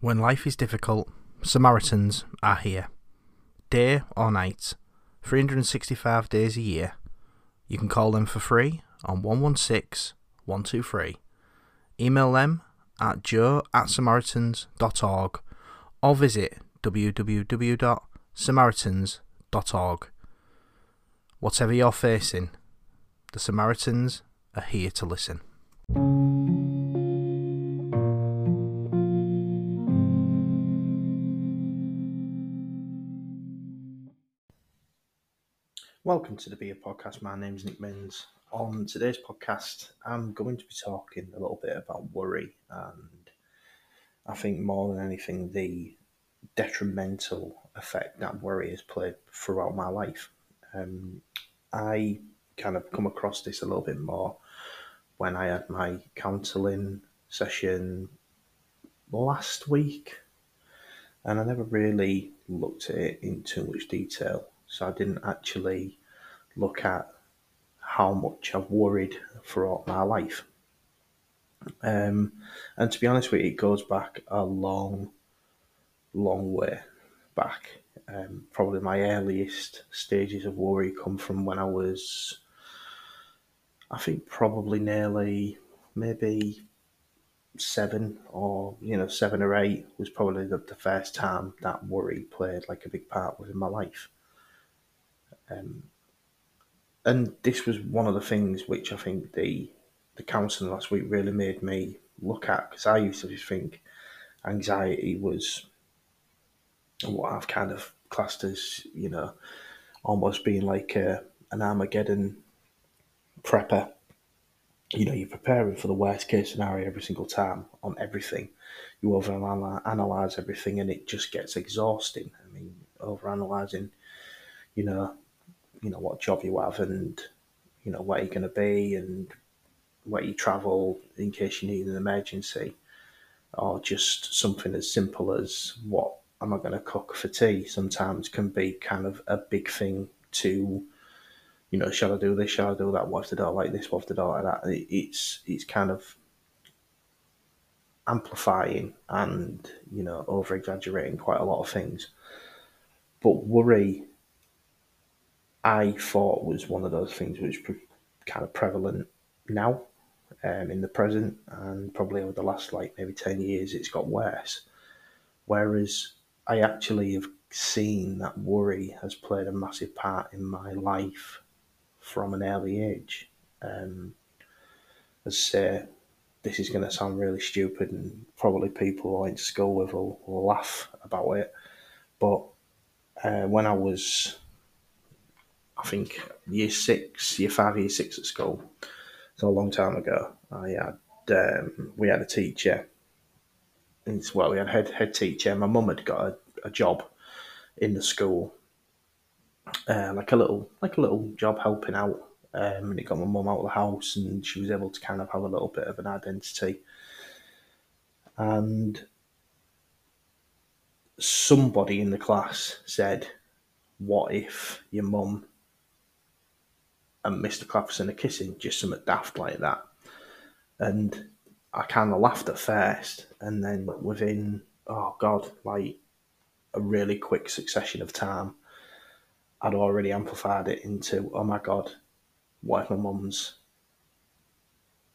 When life is difficult, Samaritans are here. Day or night, 365 days a year. You can call them for free on 116 123. Email them at jo at samaritans.org or visit www.samaritans.org. Whatever you're facing, the Samaritans are here to listen. Welcome to the Beer Podcast. My name is Nick Minns. On today's podcast, I'm going to be talking a little bit about worry and I think more than anything, the detrimental effect that worry has played throughout my life. Um, I kind of come across this a little bit more when I had my counselling session last week, and I never really looked at it in too much detail. So I didn't actually look at how much I've worried throughout my life. Um, and to be honest with you, it goes back a long, long way back. Um, probably my earliest stages of worry come from when I was, I think, probably nearly maybe seven or you know seven or eight was probably the, the first time that worry played like a big part within my life. Um, and this was one of the things which I think the the counselling last week really made me look at because I used to just think anxiety was what I've kind of classed as you know almost being like a, an Armageddon prepper. You know, you're preparing for the worst case scenario every single time on everything. You over analyze everything, and it just gets exhausting. I mean, over analyzing, you know, you know what job you have and you know where you're going to be and where you travel in case you need an emergency, or just something as simple as what am I going to cook for tea? Sometimes can be kind of a big thing to, you know, shall I do this? Shall I do that? What if they don't like this? What if they don't like that? It's it's kind of amplifying and you know over exaggerating quite a lot of things. But worry I thought was one of those things which kind of prevalent now um, in the present, and probably over the last like maybe 10 years, it's got worse. Whereas I actually have seen that worry has played a massive part in my life from an early age. Um, as say, this is going to sound really stupid, and probably people I went to school with will, will laugh about it. But uh, when I was I think year six, year five, year six at school. So a long time ago, I had um, we had a teacher. It's, well, we had a head head teacher. My mum had got a, a job in the school, uh, like a little like a little job helping out. Um, and it got my mum out of the house, and she was able to kind of have a little bit of an identity. And somebody in the class said, "What if your mum and Mr. Clapperson are kissing, just something daft like that. And I kind of laughed at first, and then within, oh God, like a really quick succession of time, I'd already amplified it into, oh my God, what if my mum's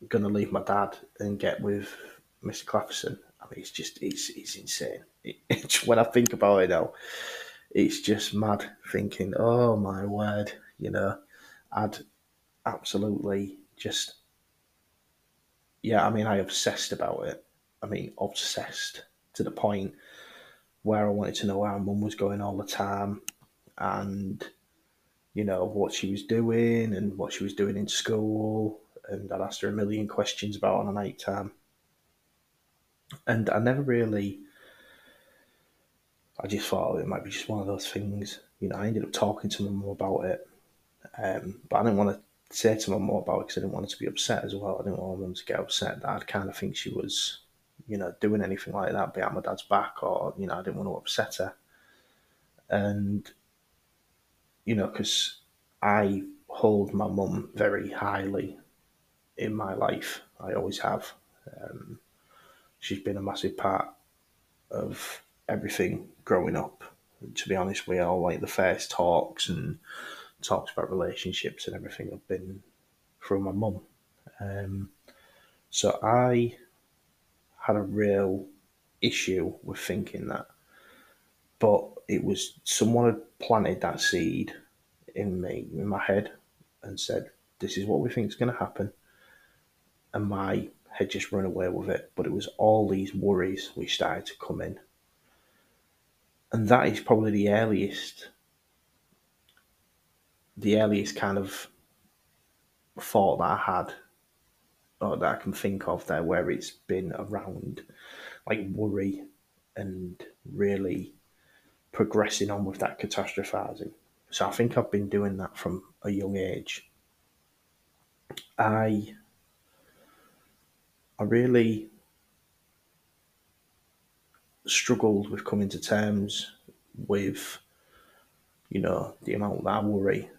going to leave my dad and get with Mr. Clapperson? I mean, it's just, it's, it's insane. It, it's, when I think about it now, it's just mad thinking, oh my word, you know, I'd absolutely just, yeah, I mean, I obsessed about it. I mean, obsessed to the point where I wanted to know where mum was going all the time and, you know, what she was doing and what she was doing in school. And I'd asked her a million questions about on a night time. And I never really, I just thought oh, it might be just one of those things. You know, I ended up talking to my mum about it um, but I didn't want to say to mum more about it because I didn't want her to be upset as well. I didn't want mum to get upset that I'd kind of think she was, you know, doing anything like that behind my dad's back or, you know, I didn't want to upset her. And, you know, because I hold my mum very highly in my life. I always have. Um, she's been a massive part of everything growing up. To be honest, we all like the first talks and talks about relationships and everything have been from my mum. Um, so I had a real issue with thinking that, but it was someone had planted that seed in me, in my head, and said, "This is what we think is going to happen," and my head just run away with it. But it was all these worries which started to come in, and that is probably the earliest, the earliest kind of thought that I had or that I can think of there where it's been around like worry and really progressing on with that catastrophizing. So I think I've been doing that from a young age. I I really struggled with coming to terms with you know the amount that I worry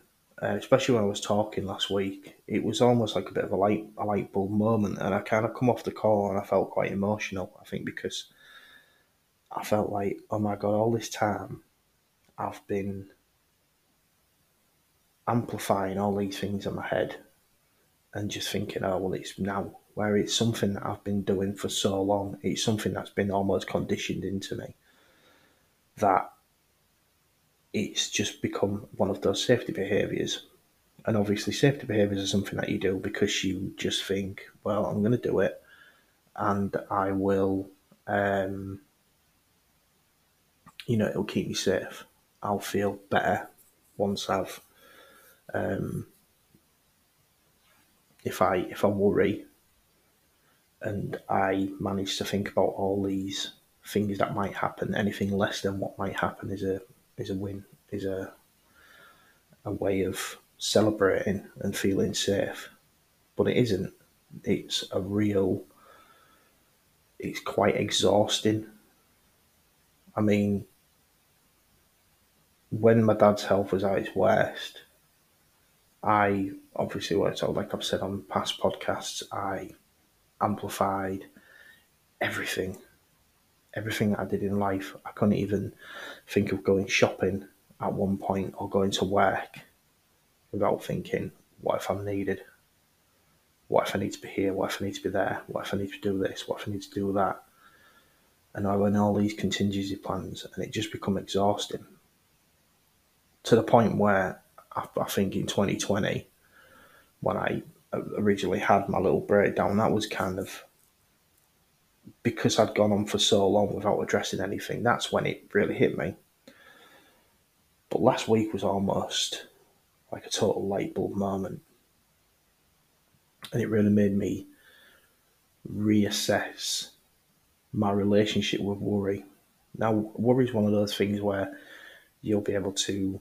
uh, especially when I was talking last week, it was almost like a bit of a light a light bulb moment, and I kind of come off the call and I felt quite emotional. I think because I felt like, oh my god, all this time I've been amplifying all these things in my head and just thinking, oh well, it's now where it's something that I've been doing for so long. It's something that's been almost conditioned into me that it's just become one of those safety behaviours. And obviously, safety behaviours are something that you do because you just think, well, I'm going to do it and I will, um, you know, it'll keep me safe. I'll feel better once I've, um, if I if I worry and I manage to think about all these things that might happen, anything less than what might happen is a is a win, is a a way of celebrating and feeling safe. But it isn't. It's a real. It's quite exhausting. I mean, when my dad's health was at its worst, I obviously, worked out like I've said on past podcasts, I amplified everything everything I did in life. I couldn't even think of going shopping at one point or going to work without thinking, what if I'm needed? What if I need to be here? What if I need to be there? What if I need to do this? What if I need to do that? And I went all these contingency plans, and it just become exhausting to the point where I, I think in 2020, when I originally had my little breakdown, that was kind of because I'd gone on for so long without addressing anything, that's when it really hit me. But last week was almost like a total light bulb moment. And it really made me reassess my relationship with worry. Now, worry is one of those things where you'll be able to.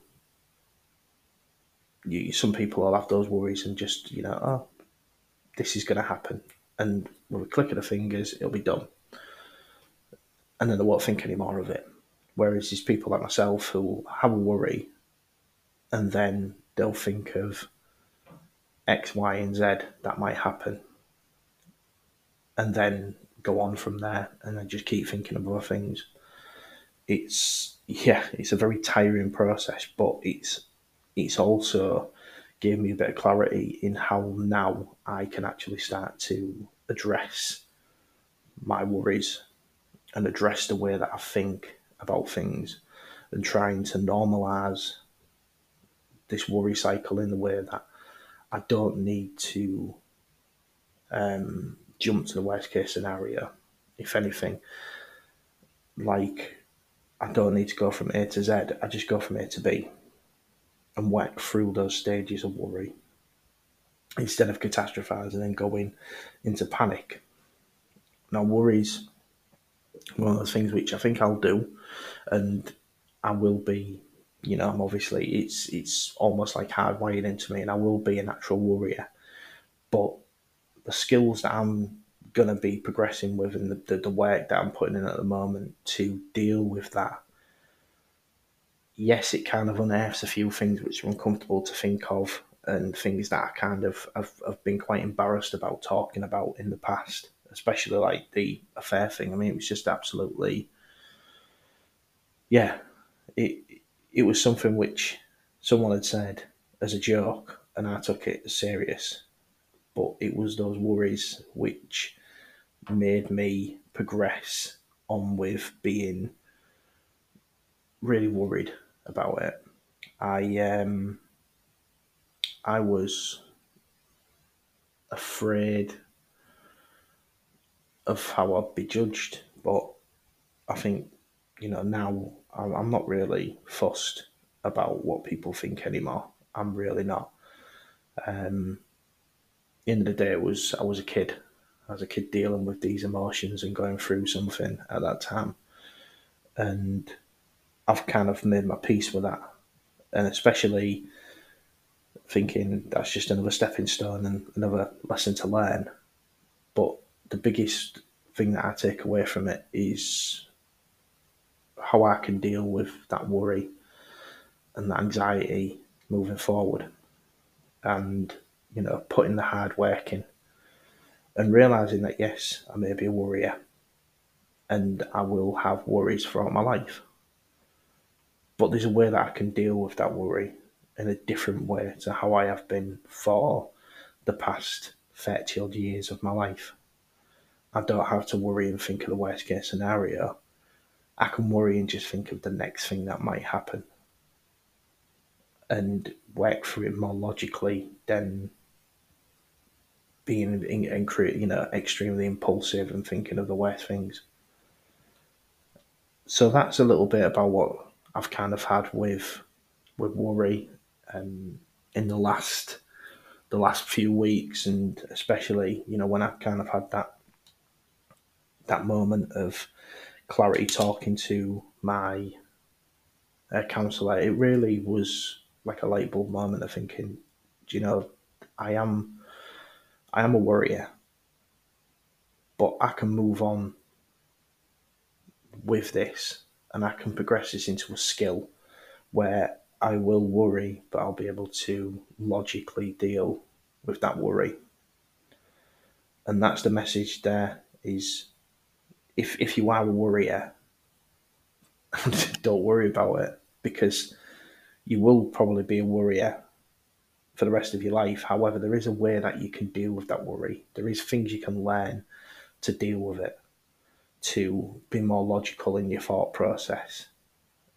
You, some people will have those worries and just, you know, oh, this is going to happen and with a click of the fingers, it'll be done. And then they won't think any more of it. Whereas there's people like myself who have a worry and then they'll think of X, Y, and Z that might happen. And then go on from there and then just keep thinking of other things. It's yeah, it's a very tiring process, but it's it's also gave me a bit of clarity in how now I can actually start to address my worries and address the way that I think about things and trying to normalize this worry cycle in the way that I don't need to um, jump to the worst case scenario. If anything, like I don't need to go from A to Z, I just go from A to B and work through those stages of worry instead of catastrophizing and going into panic. Now, worries one of those things which I think I'll do, and I will be. You know, I'm obviously it's it's almost like hardwired into me, and I will be a natural worrier. But the skills that I'm gonna be progressing with, and the, the, the work that I'm putting in at the moment to deal with that yes, it kind of unearths a few things which are uncomfortable to think of and things that I kind of have, have been quite embarrassed about talking about in the past, especially like the affair thing. I mean, it was just absolutely yeah, it it was something which someone had said as a joke, and I took it serious. But it was those worries which made me progress on with being really worried about it. I um, I was afraid of how I'd be judged, but I think you know now I'm not really fussed about what people think anymore. I'm really not. Um, in the day, it was I was a kid. I was a kid dealing with these emotions and going through something at that time, and I've kind of made my peace with that, and especially thinking that's just another stepping stone and another lesson to learn. But the biggest thing that I take away from it is how I can deal with that worry and that anxiety moving forward. And, you know, putting the hard work in and realizing that, yes, I may be a worrier and I will have worries throughout my life. But there's a way that I can deal with that worry in a different way to how I have been for the past 30 odd years of my life. I don't have to worry and think of the worst case scenario. I can worry and just think of the next thing that might happen and work through it more logically than being in, in, you know extremely impulsive and thinking of the worst things. So that's a little bit about what I've kind of had with with worry um, in the last the last few weeks, and especially you know when I've kind of had that that moment of clarity talking to my uh, counsellor, it really was like a light bulb moment of thinking, do you know, I am, I am a warrior, but I can move on with this, and I can progress this into a skill where I will worry, but I'll be able to logically deal with that worry. And that's the message there is if if you are a worrier, don't worry about it because you will probably be a worrier for the rest of your life. However, there is a way that you can deal with that worry. There is things you can learn to deal with it, to be more logical in your thought process,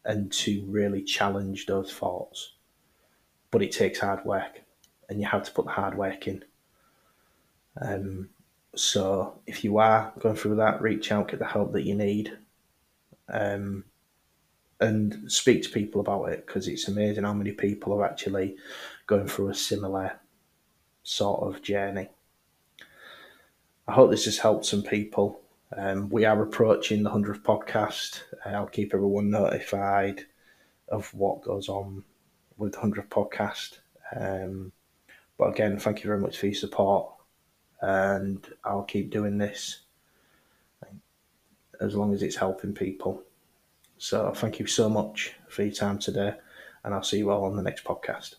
and to really challenge those thoughts. But it takes hard work, and you have to put the hard work in. Um, so if you are going through that, reach out, get the help that you need, um, and speak to people about it because it's amazing how many people are actually going through a similar sort of journey. I hope this has helped some people. Um, we are approaching the 100th podcast. I'll keep everyone notified of what goes on with the 100th podcast. Um, but again, thank you very much for your support and I'll keep doing this as long as it's helping people. So thank you so much for your time today, and I'll see you all on the next podcast.